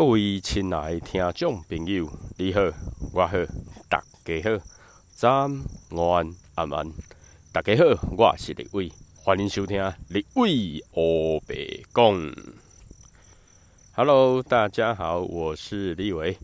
各位亲爱的听众朋友，你好，我好，大家好，早安、午安、晚安，大家好，我是李伟，欢迎收听李伟欧北讲。Hello，大家好，我是李伟。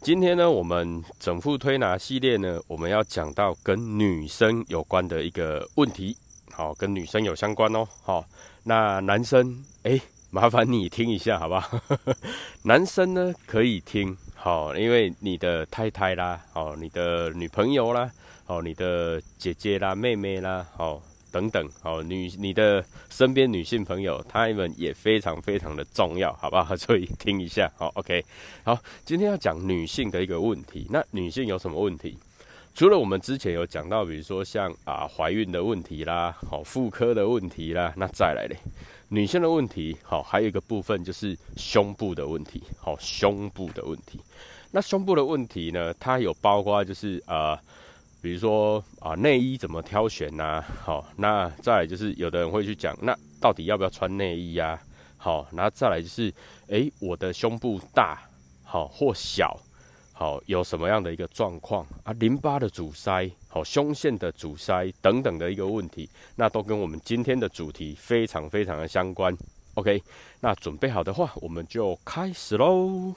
今天呢，我们整副推拿系列呢，我们要讲到跟女生有关的一个问题，好，跟女生有相关哦，好，那男生，哎。麻烦你听一下，好不好？男生呢可以听，好，因为你的太太啦，哦，你的女朋友啦，哦，你的姐姐啦、妹妹啦，哦，等等，哦，女你的身边女性朋友，她们也非常非常的重要，好不好？所以听一下，好，OK，好，今天要讲女性的一个问题，那女性有什么问题？除了我们之前有讲到，比如说像啊怀孕的问题啦，好妇科的问题啦，那再来嘞。女性的问题，好，还有一个部分就是胸部的问题，好，胸部的问题。那胸部的问题呢，它有包括就是呃，比如说啊，内衣怎么挑选呐？好，那再来就是有的人会去讲，那到底要不要穿内衣呀？好，那再来就是，诶，我的胸部大好或小。好，有什么样的一个状况啊？淋巴的阻塞，好，胸腺的阻塞等等的一个问题，那都跟我们今天的主题非常非常的相关。OK，那准备好的话，我们就开始喽。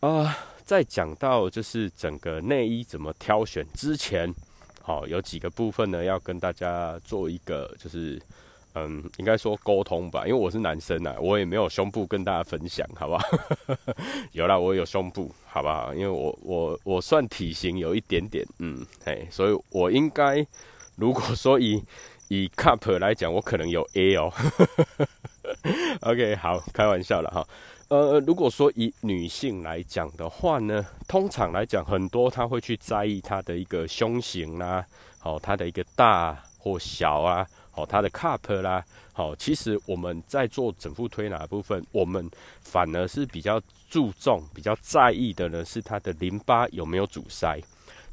啊，在讲到就是整个内衣怎么挑选之前，好，有几个部分呢，要跟大家做一个就是。嗯，应该说沟通吧，因为我是男生啊，我也没有胸部跟大家分享，好不好？有啦，我有胸部，好不好？因为我我我算体型有一点点，嗯，嘿，所以我应该如果说以以 cup 来讲，我可能有 A 哦。OK，好，开玩笑了哈。呃，如果说以女性来讲的话呢，通常来讲，很多她会去在意她的一个胸型啦，好，她的一个大或小啊。哦，它的 cup 啦，好，其实我们在做整副推拿的部分，我们反而是比较注重、比较在意的呢，是它的淋巴有没有阻塞，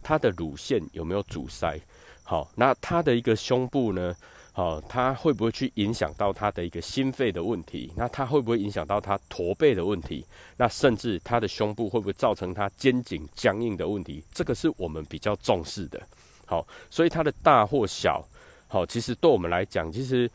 它的乳腺有没有阻塞。好，那它的一个胸部呢，好，它会不会去影响到它的一个心肺的问题？那它会不会影响到它驼背的问题？那甚至它的胸部会不会造成它肩颈僵硬的问题？这个是我们比较重视的。好，所以它的大或小。好，其实对我们来讲，其实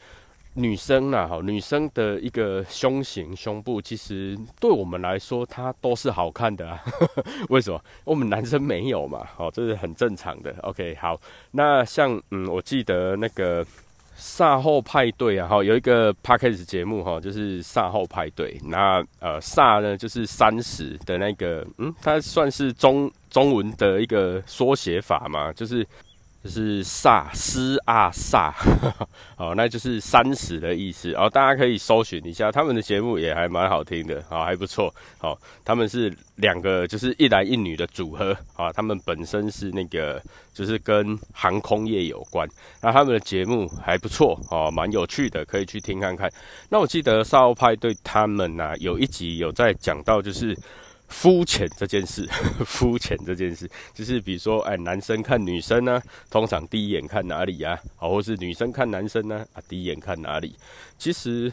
女生呐，哈，女生的一个胸型、胸部，其实对我们来说，它都是好看的啊。为什么？我们男生没有嘛？好，这是很正常的。OK，好，那像嗯，我记得那个赛后派对啊，哈，有一个 p a c k a g e 节目哈，就是赛后派对。那呃，赛呢就是三十的那个，嗯，它算是中中文的一个缩写法嘛，就是。就是萨斯阿萨，好，那就是三十的意思。哦，大家可以搜寻一下他们的节目，也还蛮好听的，好，还不错。好，他们是两个，就是一男一女的组合。啊，他们本身是那个，就是跟航空业有关。那他们的节目还不错，哦，蛮有趣的，可以去听看看。那我记得沙鸥派对他们呐，有一集有在讲到，就是。肤浅这件事，肤浅这件事，就是比如说，哎，男生看女生呢，通常第一眼看哪里呀？好，或是女生看男生呢，啊，第一眼看哪里？其实，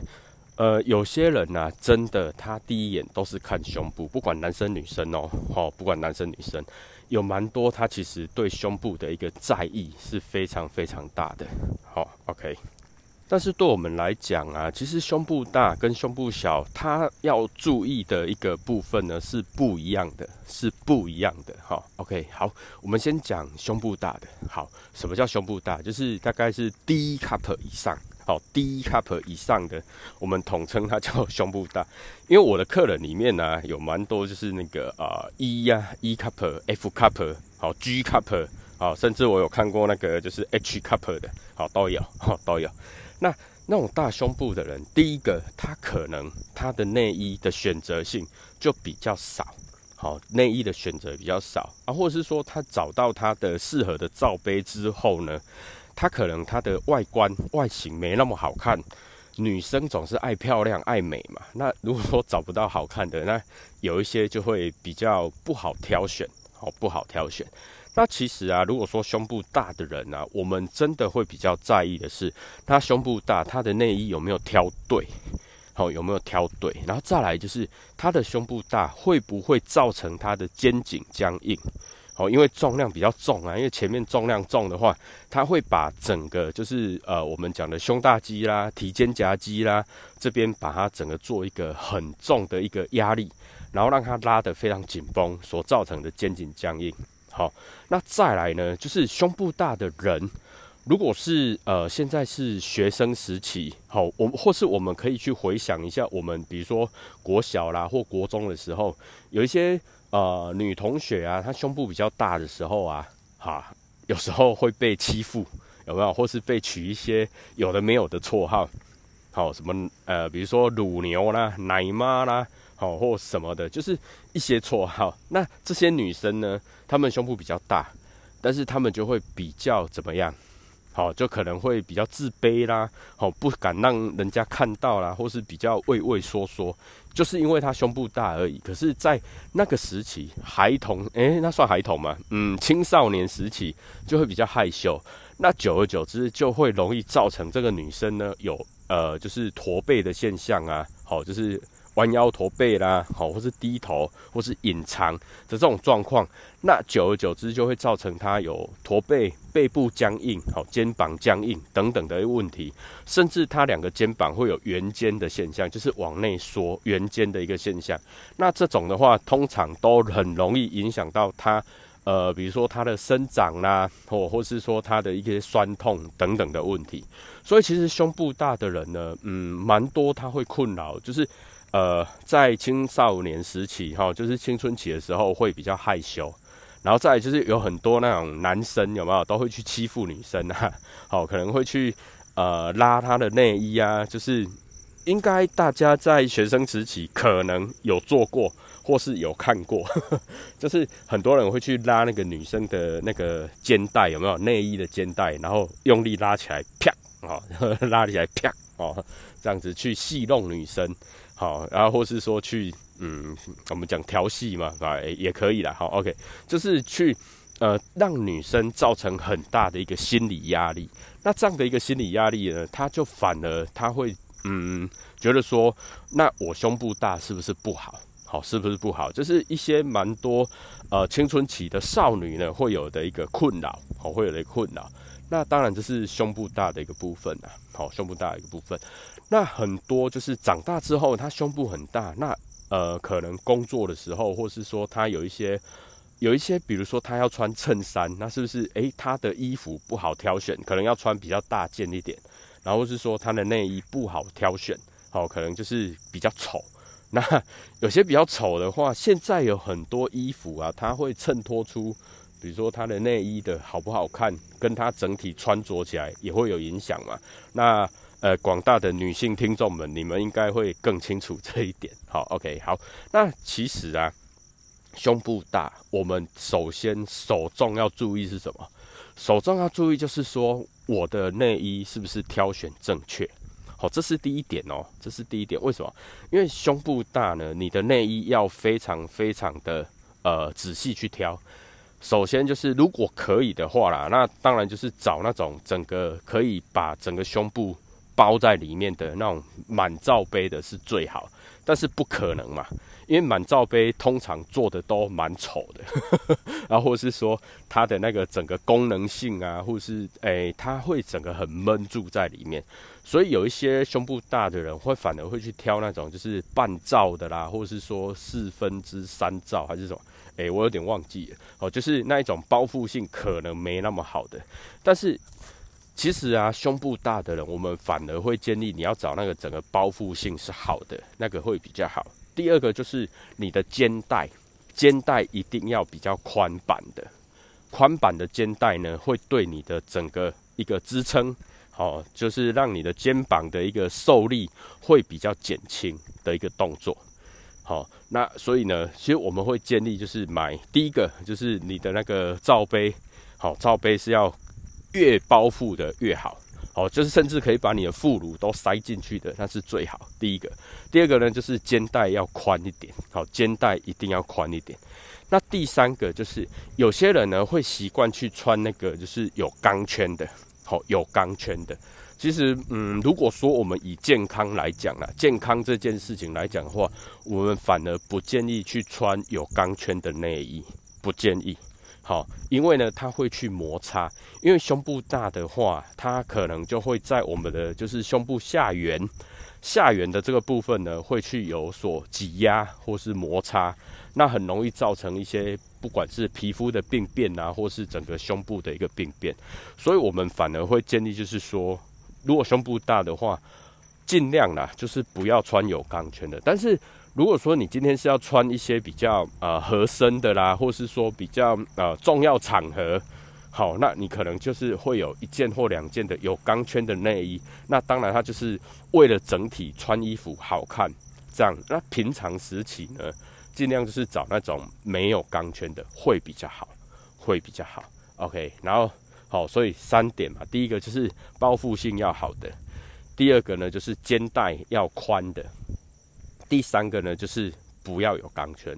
呃，有些人呐，真的，他第一眼都是看胸部，不管男生女生哦，好，不管男生女生，有蛮多他其实对胸部的一个在意是非常非常大的。好，OK。但是对我们来讲啊，其实胸部大跟胸部小，它要注意的一个部分呢是不一样的，是不一样的。好，OK，好，我们先讲胸部大的。好，什么叫胸部大？就是大概是 D cup 以上，好，D cup 以上的，我们统称它叫胸部大。因为我的客人里面呢，有蛮多就是那个啊 E 呀 E cup、F cup、好 G cup，好，甚至我有看过那个就是 H cup 的，好都有，好都有。那那种大胸部的人，第一个他可能他的内衣的选择性就比较少，好，内衣的选择比较少啊，或者是说他找到他的适合的罩杯之后呢，他可能他的外观外形没那么好看，女生总是爱漂亮爱美嘛，那如果说找不到好看的，那有一些就会比较不好挑选，好不好挑选。那其实啊，如果说胸部大的人啊，我们真的会比较在意的是，他胸部大，他的内衣有没有挑对？好有没有挑对，然后再来就是他的胸部大会不会造成他的肩颈僵硬？好，因为重量比较重啊，因为前面重量重的话，它会把整个就是呃我们讲的胸大肌啦、提肩胛肌啦这边把它整个做一个很重的一个压力，然后让它拉得非常紧绷，所造成的肩颈僵硬。好，那再来呢，就是胸部大的人。如果是呃，现在是学生时期，好，我或是我们可以去回想一下，我们比如说国小啦或国中的时候，有一些呃女同学啊，她胸部比较大的时候啊，哈，有时候会被欺负，有没有？或是被取一些有的没有的绰号，好，什么呃，比如说乳牛啦、奶妈啦，好，或什么的，就是一些绰号。那这些女生呢，她们胸部比较大，但是她们就会比较怎么样？好，就可能会比较自卑啦，好，不敢让人家看到啦，或是比较畏畏缩缩，就是因为她胸部大而已。可是，在那个时期，孩童，诶，那算孩童吗？嗯，青少年时期就会比较害羞，那久而久之就会容易造成这个女生呢有呃，就是驼背的现象啊，好，就是。弯腰驼背啦，好，或是低头，或是隐藏的这种状况，那久而久之就会造成他有驼背、背部僵硬、好肩膀僵硬等等的问题，甚至他两个肩膀会有圆肩的现象，就是往内缩圆肩的一个现象。那这种的话，通常都很容易影响到他，呃，比如说他的生长啦，或或是说他的一些酸痛等等的问题。所以其实胸部大的人呢，嗯，蛮多他会困扰，就是。呃，在青少年时期，哈，就是青春期的时候会比较害羞，然后再就是有很多那种男生有没有都会去欺负女生啊？好，可能会去呃拉她的内衣啊，就是应该大家在学生时期可能有做过或是有看过，就是很多人会去拉那个女生的那个肩带，有没有内衣的肩带，然后用力拉起来，啪，哦，拉起来，啪，哦，这样子去戏弄女生。好，然后或是说去，嗯，我们讲调戏嘛，啊，也可以啦。好，OK，就是去，呃，让女生造成很大的一个心理压力。那这样的一个心理压力呢，他就反而他会，嗯，觉得说，那我胸部大是不是不好？好，是不是不好？就是一些蛮多，呃，青春期的少女呢会有的一个困扰，好，会有的困扰。那当然这是胸部大的一个部分啊，好，胸部大的一个部分。那很多就是长大之后，他胸部很大，那呃，可能工作的时候，或是说他有一些有一些，比如说他要穿衬衫，那是不是诶，他的衣服不好挑选，可能要穿比较大件一点，然后是说他的内衣不好挑选，好，可能就是比较丑。那有些比较丑的话，现在有很多衣服啊，它会衬托出，比如说他的内衣的好不好看，跟他整体穿着起来也会有影响嘛。那呃，广大的女性听众们，你们应该会更清楚这一点。好，OK，好。那其实啊，胸部大，我们首先首重要注意是什么？首重要注意就是说，我的内衣是不是挑选正确？好，这是第一点哦，这是第一点。为什么？因为胸部大呢，你的内衣要非常非常的呃仔细去挑。首先就是，如果可以的话啦，那当然就是找那种整个可以把整个胸部。包在里面的那种满罩杯的是最好，但是不可能嘛，因为满罩杯通常做的都蛮丑的，然后是说它的那个整个功能性啊，或是诶，它会整个很闷住在里面，所以有一些胸部大的人会反而会去挑那种就是半罩的啦，或是说四分之三罩还是什么，诶，我有点忘记了哦，就是那一种包覆性可能没那么好的，但是。其实啊，胸部大的人，我们反而会建议你要找那个整个包覆性是好的，那个会比较好。第二个就是你的肩带，肩带一定要比较宽版的，宽版的肩带呢，会对你的整个一个支撑，哦，就是让你的肩膀的一个受力会比较减轻的一个动作。好，那所以呢，其实我们会建议就是买第一个就是你的那个罩杯，好，罩杯是要。越包覆的越好，好，就是甚至可以把你的副乳都塞进去的，那是最好。第一个，第二个呢，就是肩带要宽一点，好，肩带一定要宽一点。那第三个就是有些人呢会习惯去穿那个就是有钢圈的，好，有钢圈的。其实，嗯，如果说我们以健康来讲啊，健康这件事情来讲的话，我们反而不建议去穿有钢圈的内衣，不建议。好，因为呢，它会去摩擦，因为胸部大的话，它可能就会在我们的就是胸部下缘，下缘的这个部分呢，会去有所挤压或是摩擦，那很容易造成一些不管是皮肤的病变啊，或是整个胸部的一个病变，所以我们反而会建议就是说，如果胸部大的话，尽量啦，就是不要穿有钢圈的，但是。如果说你今天是要穿一些比较呃合身的啦，或是说比较呃重要场合，好，那你可能就是会有一件或两件的有钢圈的内衣。那当然，它就是为了整体穿衣服好看这样。那平常时期呢，尽量就是找那种没有钢圈的会比较好，会比较好。OK，然后好，所以三点嘛，第一个就是包覆性要好的，第二个呢就是肩带要宽的。第三个呢，就是不要有钢圈。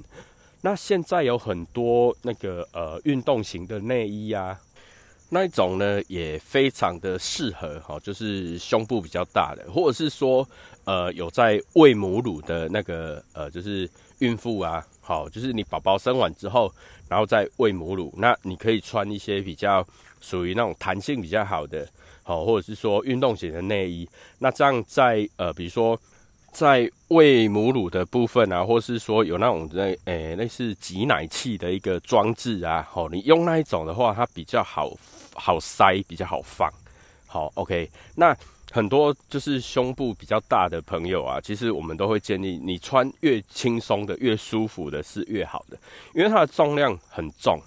那现在有很多那个呃运动型的内衣啊，那一种呢也非常的适合哈，就是胸部比较大的，或者是说呃有在喂母乳的那个呃就是孕妇啊，好，就是你宝宝生完之后，然后再喂母乳，那你可以穿一些比较属于那种弹性比较好的，好，或者是说运动型的内衣。那这样在呃比如说。在喂母乳的部分啊，或是说有那种那诶类似挤奶器的一个装置啊，好，你用那一种的话，它比较好好塞，比较好放。好，OK，那很多就是胸部比较大的朋友啊，其实我们都会建议你穿越轻松的、越舒服的是越好的，因为它的重量很重，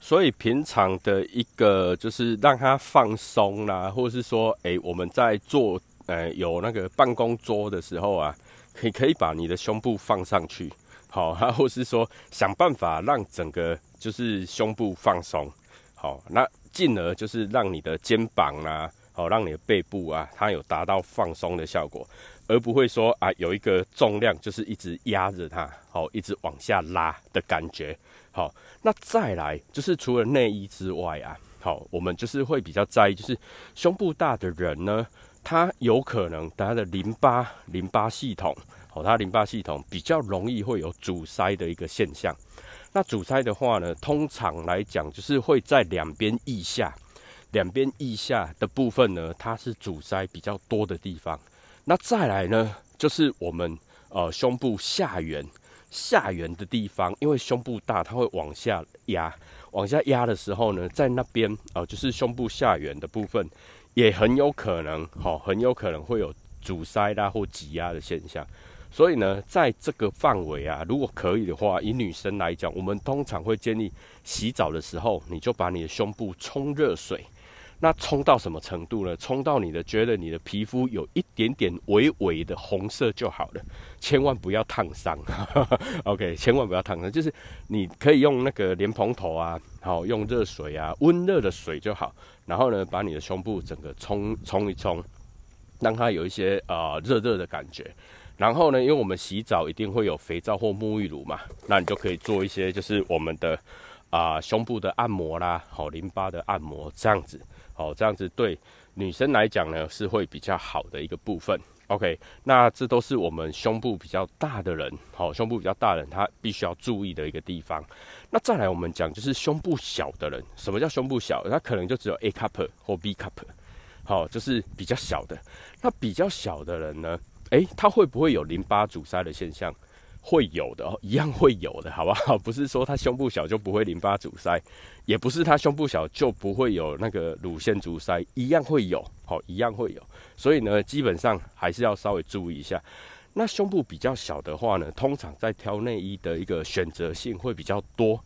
所以平常的一个就是让它放松啦，或是说，诶，我们在做。呃，有那个办公桌的时候啊，可以可以把你的胸部放上去，好，或是说想办法让整个就是胸部放松，好，那进而就是让你的肩膀啊，好，让你的背部啊，它有达到放松的效果，而不会说啊有一个重量就是一直压着它，好，一直往下拉的感觉，好，那再来就是除了内衣之外啊，好，我们就是会比较在意，就是胸部大的人呢。它有可能它的淋巴淋巴系统，哦，它淋巴系统比较容易会有阻塞的一个现象。那阻塞的话呢，通常来讲就是会在两边腋下，两边腋下的部分呢，它是阻塞比较多的地方。那再来呢，就是我们呃胸部下缘下缘的地方，因为胸部大，它会往下压，往下压的时候呢，在那边哦，就是胸部下缘的部分。也很有可能，哈，很有可能会有阻塞啦或挤压的现象。所以呢，在这个范围啊，如果可以的话，以女生来讲，我们通常会建议洗澡的时候，你就把你的胸部冲热水。那冲到什么程度呢？冲到你的觉得你的皮肤有一点点微微的红色就好了，千万不要烫伤。OK，千万不要烫伤，就是你可以用那个莲蓬头啊，好用热水啊，温热的水就好。然后呢，把你的胸部整个冲冲一冲，让它有一些啊热热的感觉。然后呢，因为我们洗澡一定会有肥皂或沐浴乳嘛，那你就可以做一些就是我们的啊胸部的按摩啦，好淋巴的按摩这样子。哦，这样子对女生来讲呢，是会比较好的一个部分。OK，那这都是我们胸部比较大的人，好，胸部比较大的人他必须要注意的一个地方。那再来我们讲就是胸部小的人，什么叫胸部小？他可能就只有 A cup 或 B cup，好，就是比较小的。那比较小的人呢，诶，他会不会有淋巴阻塞的现象？会有的，一样会有的，好不好？不是说他胸部小就不会淋巴阻塞，也不是他胸部小就不会有那个乳腺阻塞，一样会有，好，一样会有。所以呢，基本上还是要稍微注意一下。那胸部比较小的话呢，通常在挑内衣的一个选择性会比较多。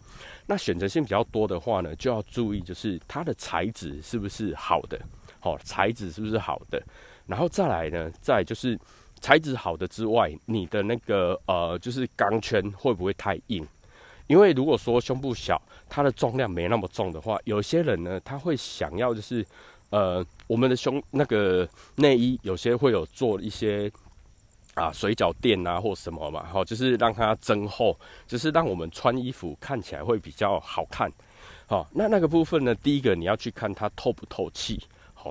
那选择性比较多的话呢，就要注意就是它的材质是不是好的，好，材质是不是好的。然后再来呢，再就是。材质好的之外，你的那个呃，就是钢圈会不会太硬？因为如果说胸部小，它的重量没那么重的话，有些人呢，他会想要就是呃，我们的胸那个内衣有些会有做一些啊水饺垫啊或什么嘛，好，就是让它增厚，就是让我们穿衣服看起来会比较好看。好，那那个部分呢，第一个你要去看它透不透气。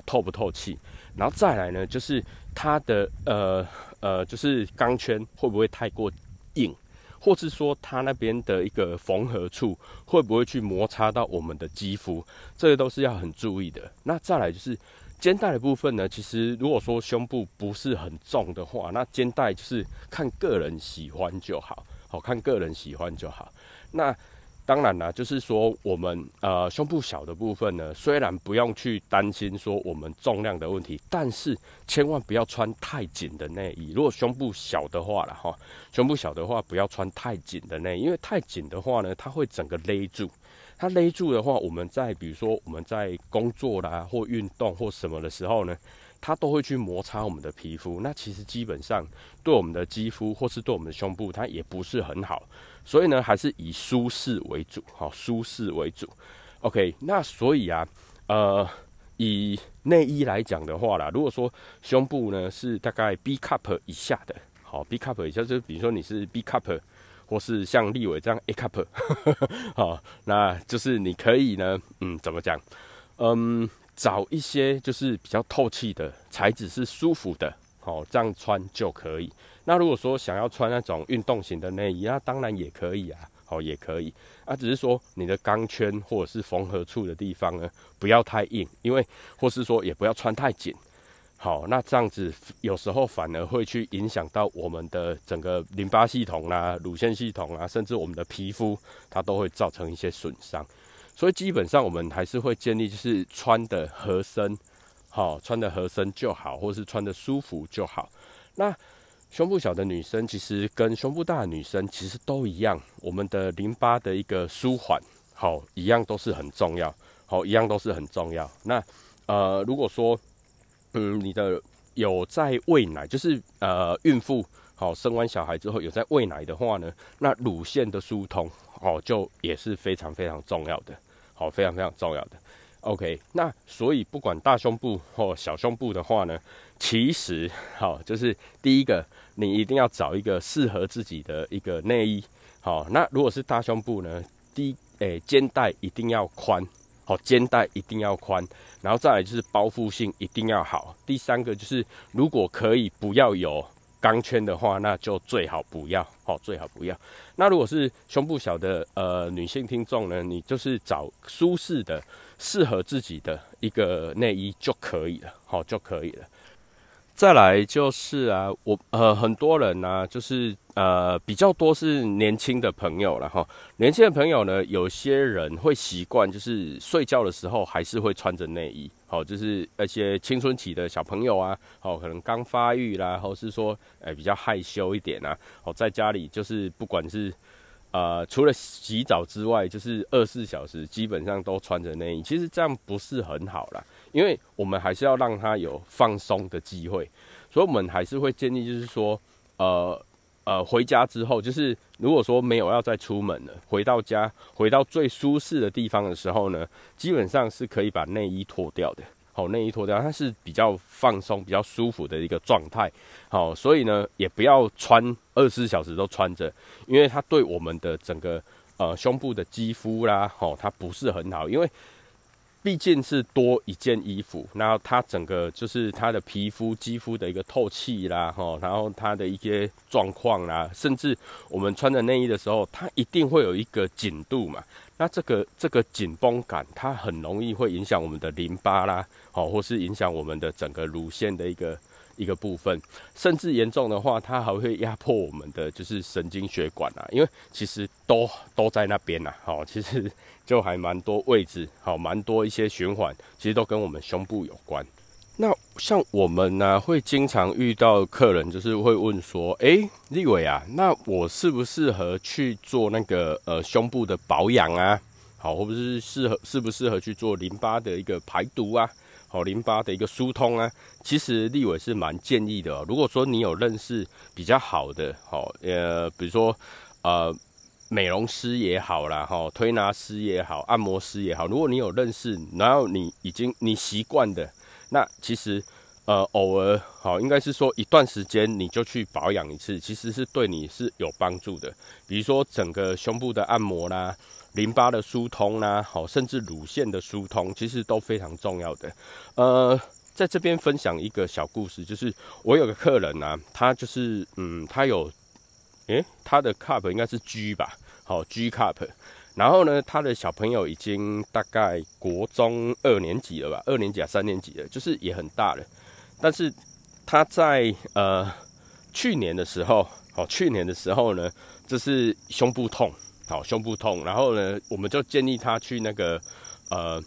透不透气，然后再来呢，就是它的呃呃，就是钢圈会不会太过硬，或是说它那边的一个缝合处会不会去摩擦到我们的肌肤，这个都是要很注意的。那再来就是肩带的部分呢，其实如果说胸部不是很重的话，那肩带就是看个人喜欢就好，好看个人喜欢就好。那当然啦，就是说我们呃胸部小的部分呢，虽然不用去担心说我们重量的问题，但是千万不要穿太紧的内衣。如果胸部小的话了哈，胸部小的话不要穿太紧的内衣，因为太紧的话呢，它会整个勒住。它勒住的话，我们在比如说我们在工作啦或运动或什么的时候呢，它都会去摩擦我们的皮肤。那其实基本上对我们的肌肤或是对我们的胸部，它也不是很好。所以呢，还是以舒适为主，好，舒适为主。OK，那所以啊，呃，以内衣来讲的话啦，如果说胸部呢是大概 B cup 以下的，好，B cup 以下就比如说你是 B cup，或是像立伟这样 A cup，好，那就是你可以呢，嗯，怎么讲？嗯，找一些就是比较透气的材质是舒服的，好，这样穿就可以。那如果说想要穿那种运动型的内衣，那当然也可以啊，好也可以啊，只是说你的钢圈或者是缝合处的地方呢，不要太硬，因为或是说也不要穿太紧，好，那这样子有时候反而会去影响到我们的整个淋巴系统啦、乳腺系统啊，甚至我们的皮肤，它都会造成一些损伤。所以基本上我们还是会建议就是穿的合身，好，穿的合身就好，或是穿的舒服就好。那胸部小的女生其实跟胸部大的女生其实都一样，我们的淋巴的一个舒缓，好，一样都是很重要，好，一样都是很重要。那呃，如果说嗯，你的有在喂奶，就是呃，孕妇好生完小孩之后有在喂奶的话呢，那乳腺的疏通，好，就也是非常非常重要的，好，非常非常重要的。OK，那所以不管大胸部或小胸部的话呢，其实好，就是第一个。你一定要找一个适合自己的一个内衣，好，那如果是大胸部呢，第诶肩带一定要宽，好，肩带一定要宽，然后再来就是包覆性一定要好，第三个就是如果可以不要有钢圈的话，那就最好不要，哦，最好不要。那如果是胸部小的呃女性听众呢，你就是找舒适的、适合自己的一个内衣就可以了，好，就可以了。再来就是啊，我呃很多人呢，就是呃比较多是年轻的朋友了哈。年轻的朋友呢，有些人会习惯就是睡觉的时候还是会穿着内衣，好，就是一些青春期的小朋友啊，好，可能刚发育啦，或是说诶比较害羞一点啊，好，在家里就是不管是呃除了洗澡之外，就是二十四小时基本上都穿着内衣，其实这样不是很好啦。因为我们还是要让他有放松的机会，所以我们还是会建议，就是说，呃呃，回家之后，就是如果说没有要再出门了，回到家，回到最舒适的地方的时候呢，基本上是可以把内衣脱掉的。好，内衣脱掉，它是比较放松、比较舒服的一个状态。好，所以呢，也不要穿二十四小时都穿着，因为它对我们的整个呃胸部的肌肤啦，好，它不是很好，因为。毕竟是多一件衣服，然后它整个就是它的皮肤、肌肤的一个透气啦，哈，然后它的一些状况啦，甚至我们穿着内衣的时候，它一定会有一个紧度嘛。那这个这个紧绷感，它很容易会影响我们的淋巴啦，好，或是影响我们的整个乳腺的一个一个部分，甚至严重的话，它还会压迫我们的就是神经血管啊，因为其实都都在那边呐，好，其实。就还蛮多位置，好，蛮多一些循环，其实都跟我们胸部有关。那像我们呢，会经常遇到客人，就是会问说：“哎，立伟啊，那我适不适合去做那个呃胸部的保养啊？好，或者是适合适不适合去做淋巴的一个排毒啊？好，淋巴的一个疏通啊？其实立伟是蛮建议的。如果说你有认识比较好的，好，呃，比如说呃。美容师也好啦，哈，推拿师也好，按摩师也好，如果你有认识，然后你已经你习惯的，那其实呃偶尔好，应该是说一段时间你就去保养一次，其实是对你是有帮助的。比如说整个胸部的按摩啦，淋巴的疏通啦，好，甚至乳腺的疏通，其实都非常重要的。呃，在这边分享一个小故事，就是我有个客人啊，他就是嗯，他有，诶，他的 cup 应该是 G 吧，好 G cup，然后呢，他的小朋友已经大概国中二年级了吧，二年级啊三年级了，就是也很大了，但是他在呃去年的时候，哦，去年的时候呢，就是胸部痛，好胸部痛，然后呢，我们就建议他去那个呃。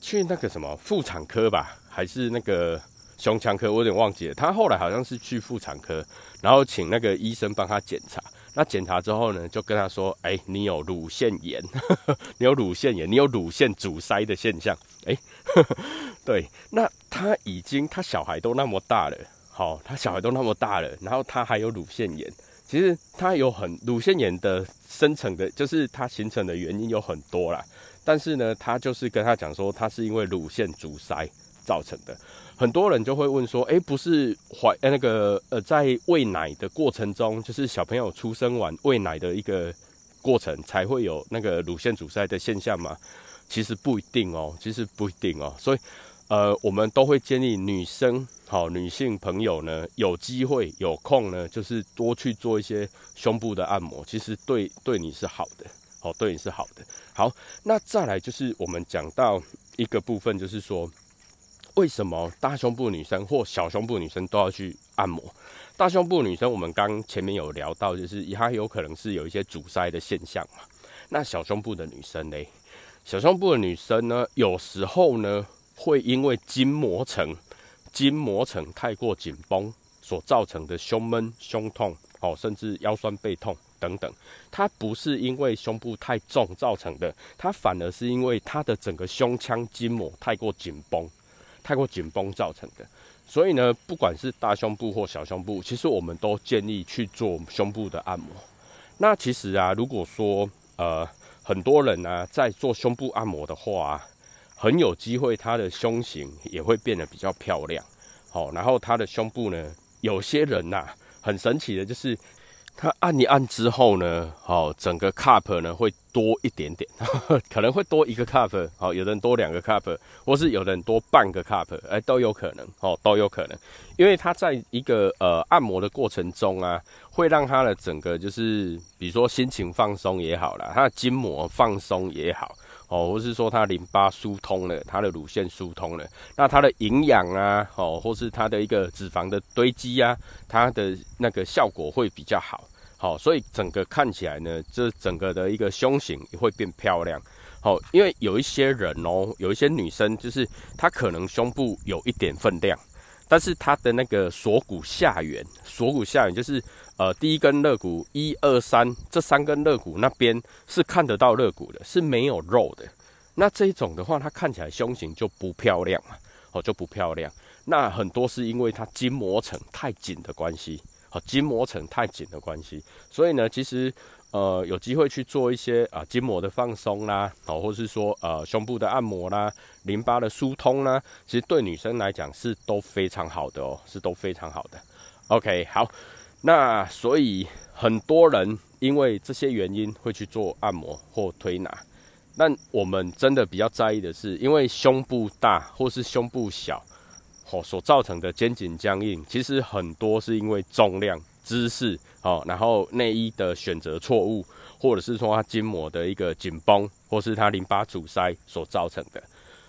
去那个什么妇产科吧，还是那个胸腔科，我有点忘记了。他后来好像是去妇产科，然后请那个医生帮他检查。那检查之后呢，就跟他说：“哎，你有乳腺炎，你有乳腺炎，你有乳腺阻塞的现象。”哎，对，那他已经他小孩都那么大了，好，他小孩都那么大了，然后他还有乳腺炎。其实他有很乳腺炎的生成的，就是它形成的原因有很多啦。但是呢，他就是跟他讲说，他是因为乳腺阻塞造成的。很多人就会问说，哎，不是怀呃那个呃在喂奶的过程中，就是小朋友出生完喂奶的一个过程才会有那个乳腺阻塞的现象吗？其实不一定哦，其实不一定哦。所以呃，我们都会建议女生好女性朋友呢，有机会有空呢，就是多去做一些胸部的按摩，其实对对你是好的。好，对你是好的。好，那再来就是我们讲到一个部分，就是说，为什么大胸部女生或小胸部女生都要去按摩？大胸部女生，我们刚前面有聊到，就是她有可能是有一些阻塞的现象嘛。那小胸部的女生呢？小胸部的女生呢，有时候呢，会因为筋膜层、筋膜层太过紧绷所造成的胸闷、胸痛，哦，甚至腰酸背痛。等等，它不是因为胸部太重造成的，它反而是因为它的整个胸腔筋膜太过紧绷，太过紧绷造成的。所以呢，不管是大胸部或小胸部，其实我们都建议去做胸部的按摩。那其实啊，如果说呃很多人呢在做胸部按摩的话，很有机会他的胸型也会变得比较漂亮。好，然后他的胸部呢，有些人呐很神奇的就是。它按一按之后呢，好，整个 cup 呢会多一点点，可能会多一个 cup，好，有的人多两个 cup，或是有的人多半个 cup，哎，都有可能，哦，都有可能，因为它在一个呃按摩的过程中啊，会让它的整个就是，比如说心情放松也好啦，它的筋膜放松也好。哦，或是说它淋巴疏通了，它的乳腺疏通了，那它的营养啊，哦，或是它的一个脂肪的堆积啊，它的那个效果会比较好，好，所以整个看起来呢，这整个的一个胸型也会变漂亮，好，因为有一些人哦，有一些女生就是她可能胸部有一点分量，但是她的那个锁骨下缘，锁骨下缘就是。呃，第一根肋骨，一二三，这三根肋骨那边是看得到肋骨的，是没有肉的。那这一种的话，它看起来胸型就不漂亮嘛，哦，就不漂亮。那很多是因为它筋膜层太紧的关系，哦，筋膜层太紧的关系。所以呢，其实呃，有机会去做一些啊筋膜的放松啦，哦，或是说呃胸部的按摩啦，淋巴的疏通啦，其实对女生来讲是都非常好的哦，是都非常好的。OK，好。那所以很多人因为这些原因会去做按摩或推拿，但我们真的比较在意的是，因为胸部大或是胸部小，哦所造成的肩颈僵硬，其实很多是因为重量、姿势哦，然后内衣的选择错误，或者是说它筋膜的一个紧绷，或是它淋巴阻塞所造成的。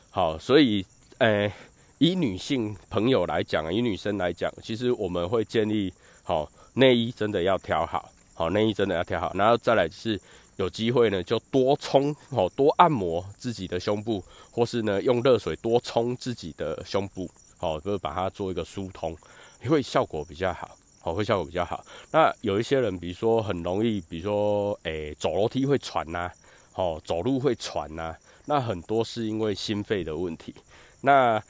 好，所以诶，以女性朋友来讲，以女生来讲，其实我们会建议好。内衣真的要挑好，好内衣真的要挑好，然后再来就是有机会呢，就多冲哦，多按摩自己的胸部，或是呢用热水多冲自己的胸部，好，就是把它做一个疏通，会效果比较好，好会效果比较好。那有一些人，比如说很容易，比如说诶走楼梯会喘呐，哦走路会喘呐，那很多是因为心肺的问题，那。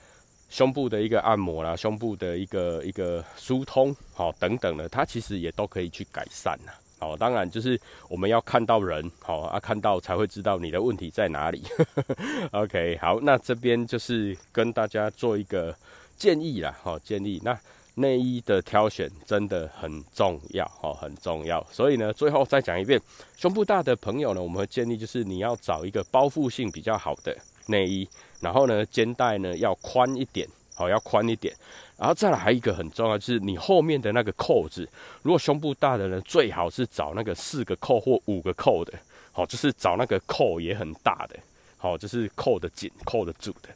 胸部的一个按摩啦，胸部的一个一个疏通，好等等的，它其实也都可以去改善呐。好，当然就是我们要看到人，好啊，看到才会知道你的问题在哪里。OK，好，那这边就是跟大家做一个建议啦，好建议。那内衣的挑选真的很重要，哦，很重要。所以呢，最后再讲一遍，胸部大的朋友呢，我们会建议就是你要找一个包覆性比较好的内衣。然后呢，肩带呢要宽一点，好要宽一点。然后再来还一个很重要，就是你后面的那个扣子，如果胸部大的人，最好是找那个四个扣或五个扣的，好，就是找那个扣也很大的，好，就是扣的紧、扣得住的，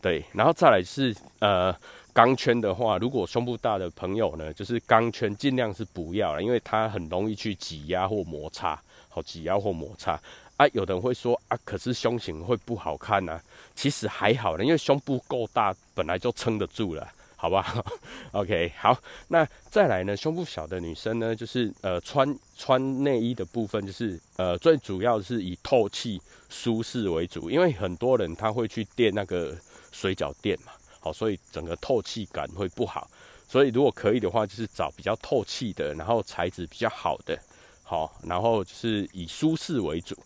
对。然后再来是呃钢圈的话，如果胸部大的朋友呢，就是钢圈尽量是不要了，因为它很容易去挤压或摩擦，好挤压或摩擦。啊，有的人会说啊，可是胸型会不好看呢？其实还好的，因为胸部够大，本来就撑得住了。好不好？OK，好，那再来呢？胸部小的女生呢，就是呃穿穿内衣的部分，就是呃最主要是以透气舒适为主，因为很多人他会去垫那个水饺垫嘛，好，所以整个透气感会不好。所以如果可以的话，就是找比较透气的，然后材质比较好的，好，然后就是以舒适为主。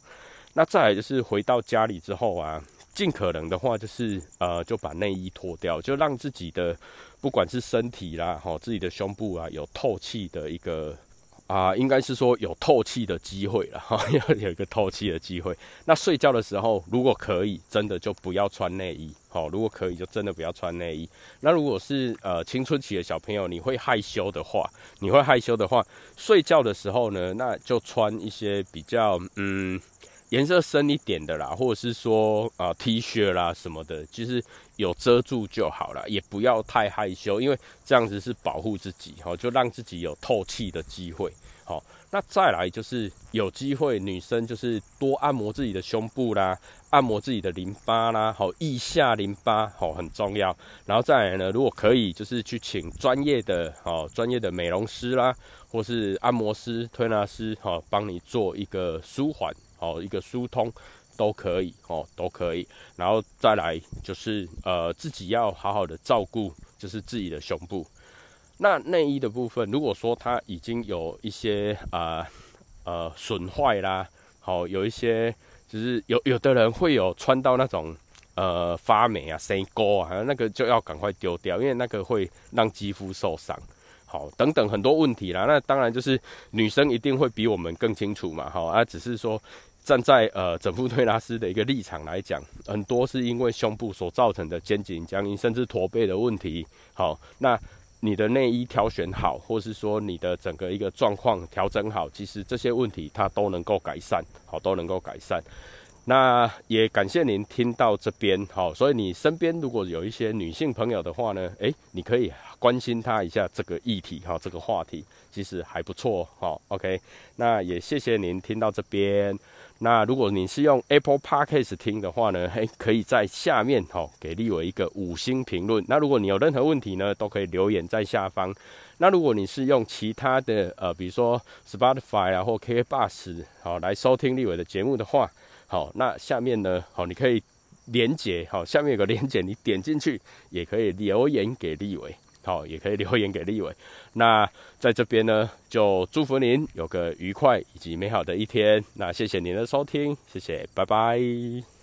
那再来就是回到家里之后啊。尽可能的话，就是呃，就把内衣脱掉，就让自己的不管是身体啦，好，自己的胸部啊，有透气的一个啊，应该是说有透气的机会了哈，要 有一个透气的机会。那睡觉的时候，如果可以，真的就不要穿内衣，好，如果可以，就真的不要穿内衣。那如果是呃青春期的小朋友，你会害羞的话，你会害羞的话，睡觉的时候呢，那就穿一些比较嗯。颜色深一点的啦，或者是说啊 T 恤啦什么的，其实有遮住就好了，也不要太害羞，因为这样子是保护自己，好，就让自己有透气的机会，好。那再来就是有机会，女生就是多按摩自己的胸部啦，按摩自己的淋巴啦，好，腋下淋巴，好，很重要。然后再来呢，如果可以，就是去请专业的，好，专业的美容师啦，或是按摩师、推拿师，好，帮你做一个舒缓。哦，一个疏通都可以哦，都可以。然后再来就是呃，自己要好好的照顾，就是自己的胸部。那内衣的部分，如果说它已经有一些啊呃损坏啦，好有一些就是有有的人会有穿到那种呃发霉啊、生沟啊，那个就要赶快丢掉，因为那个会让肌肤受伤。好，等等很多问题啦。那当然就是女生一定会比我们更清楚嘛。好啊，只是说。站在呃整副推拿师的一个立场来讲，很多是因为胸部所造成的肩颈僵硬，甚至驼背的问题。好，那你的内衣挑选好，或是说你的整个一个状况调整好，其实这些问题它都能够改善，好都能够改善。那也感谢您听到这边，好，所以你身边如果有一些女性朋友的话呢，诶，你可以关心她一下这个议题，哈，这个话题其实还不错，好，OK。那也谢谢您听到这边。那如果你是用 Apple Podcast 听的话呢，嘿，可以在下面哈给立伟一个五星评论。那如果你有任何问题呢，都可以留言在下方。那如果你是用其他的呃，比如说 Spotify 啊或 k Bus 好来收听立伟的节目的话，好，那下面呢，好，你可以连接，好，下面有个连接，你点进去也可以留言给立伟。好，也可以留言给立伟。那在这边呢，就祝福您有个愉快以及美好的一天。那谢谢您的收听，谢谢，拜拜。